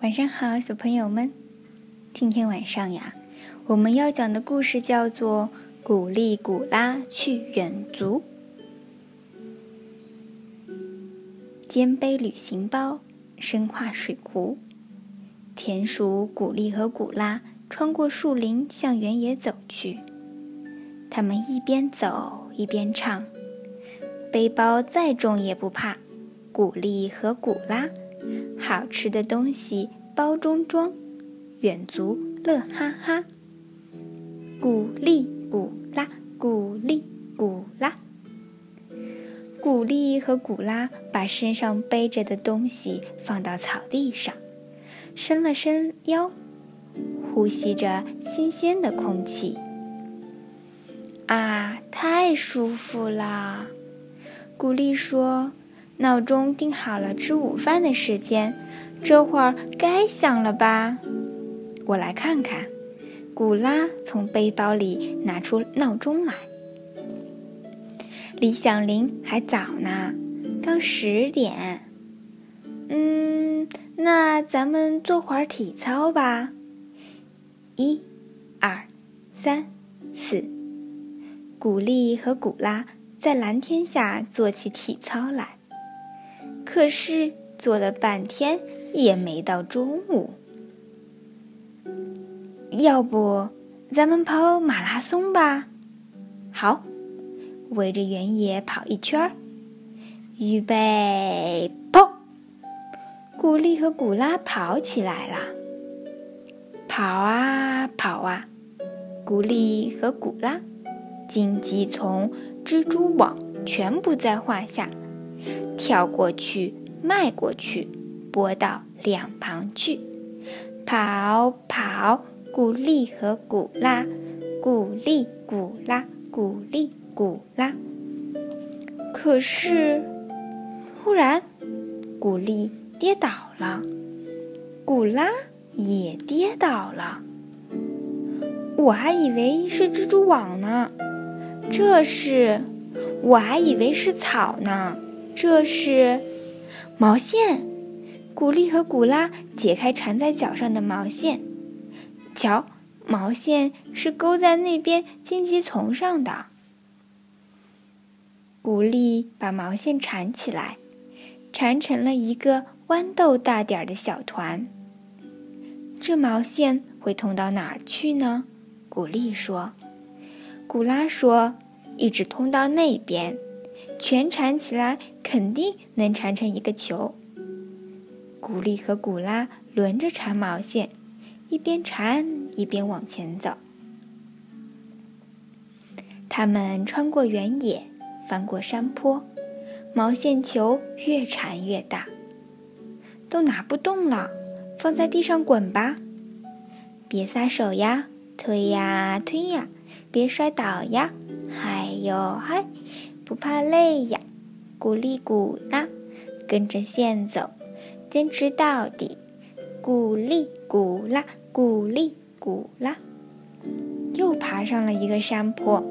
晚上好，小朋友们。今天晚上呀，我们要讲的故事叫做《古力古拉去远足》。肩背旅行包，身跨水壶，田鼠古力和古拉穿过树林，向原野走去。他们一边走一边唱：“背包再重也不怕，古力和古拉。”好吃的东西包中装，远足乐哈哈。古力古拉，古力古拉。古力和古拉把身上背着的东西放到草地上，伸了伸腰，呼吸着新鲜的空气。啊，太舒服了！古力说。闹钟定好了吃午饭的时间，这会儿该响了吧？我来看看。古拉从背包里拿出闹钟来，李响铃还早呢，刚十点。嗯，那咱们做会儿体操吧。一、二、三、四，古丽和古拉在蓝天下做起体操来。可是做了半天也没到中午，要不咱们跑马拉松吧？好，围着原野跑一圈儿，预备跑！古丽和古拉跑起来了，跑啊跑啊，古丽和古拉荆棘丛、蜘蛛网全不在话下。跳过去，迈过去，拨到两旁去，跑跑，古力和古拉，古力古拉，古力古拉。可是，忽然，古力跌倒了，古拉也跌倒了。我还以为是蜘蛛网呢，这是，我还以为是草呢。这是毛线，古丽和古拉解开缠在脚上的毛线，瞧，毛线是勾在那边荆棘丛上的。古丽把毛线缠起来，缠成了一个豌豆大点儿的小团。这毛线会通到哪儿去呢？古丽说。古拉说，一直通到那边。全缠起来，肯定能缠成一个球。古丽和古拉轮着缠毛线，一边缠一边往前走。他们穿过原野，翻过山坡，毛线球越缠越大，都拿不动了，放在地上滚吧。别撒手呀，推呀推呀，别摔倒呀，嗨哟嗨。不怕累呀，鼓励鼓拉，跟着线走，坚持到底。鼓励鼓拉，鼓励鼓拉，又爬上了一个山坡。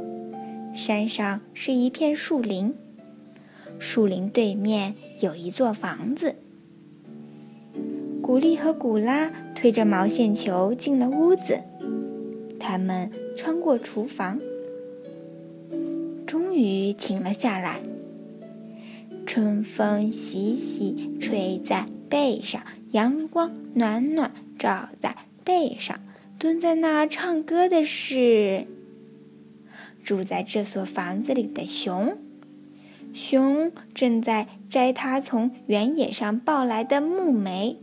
山上是一片树林，树林对面有一座房子。古丽和古拉推着毛线球进了屋子，他们穿过厨房。终于停了下来。春风习习，吹在背上；阳光暖暖，照在背上。蹲在那儿唱歌的是住在这所房子里的熊。熊正在摘它从原野上抱来的木莓。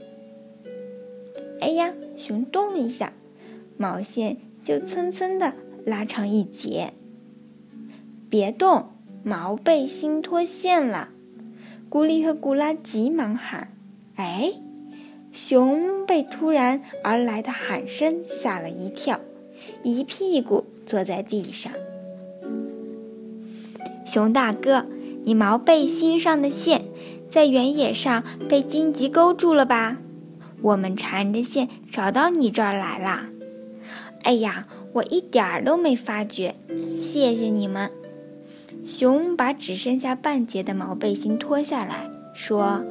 哎呀，熊动一下，毛线就蹭蹭的拉长一截。别动，毛背心脱线了！古丽和古拉急忙喊：“哎！”熊被突然而来的喊声吓了一跳，一屁股坐在地上。熊大哥，你毛背心上的线在原野上被荆棘勾住了吧？我们缠着线找到你这儿来了。哎呀，我一点儿都没发觉，谢谢你们。熊把只剩下半截的毛背心脱下来，说：“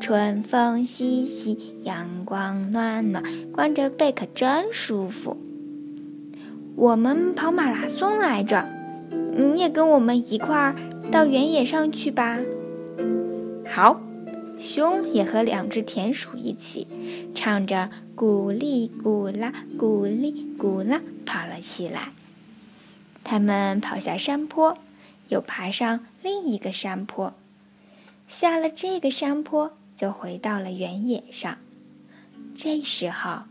春风习习，阳光暖暖，光着背可真舒服。我们跑马拉松来着，你也跟我们一块儿到原野上去吧。好，熊也和两只田鼠一起唱着“咕哩咕啦，咕哩咕啦”跑了起来。他们跑下山坡，又爬上另一个山坡，下了这个山坡，就回到了原野上。这时候，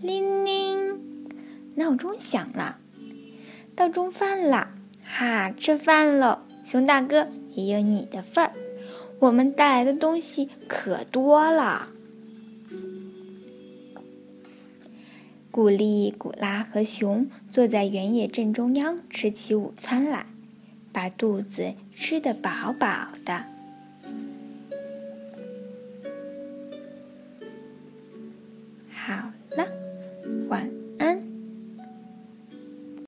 铃铃。闹钟响了，到中饭了，哈，吃饭喽！熊大哥也有你的份儿，我们带来的东西可多了。古丽、古拉和熊坐在原野正中央吃起午餐来，把肚子吃得饱饱的。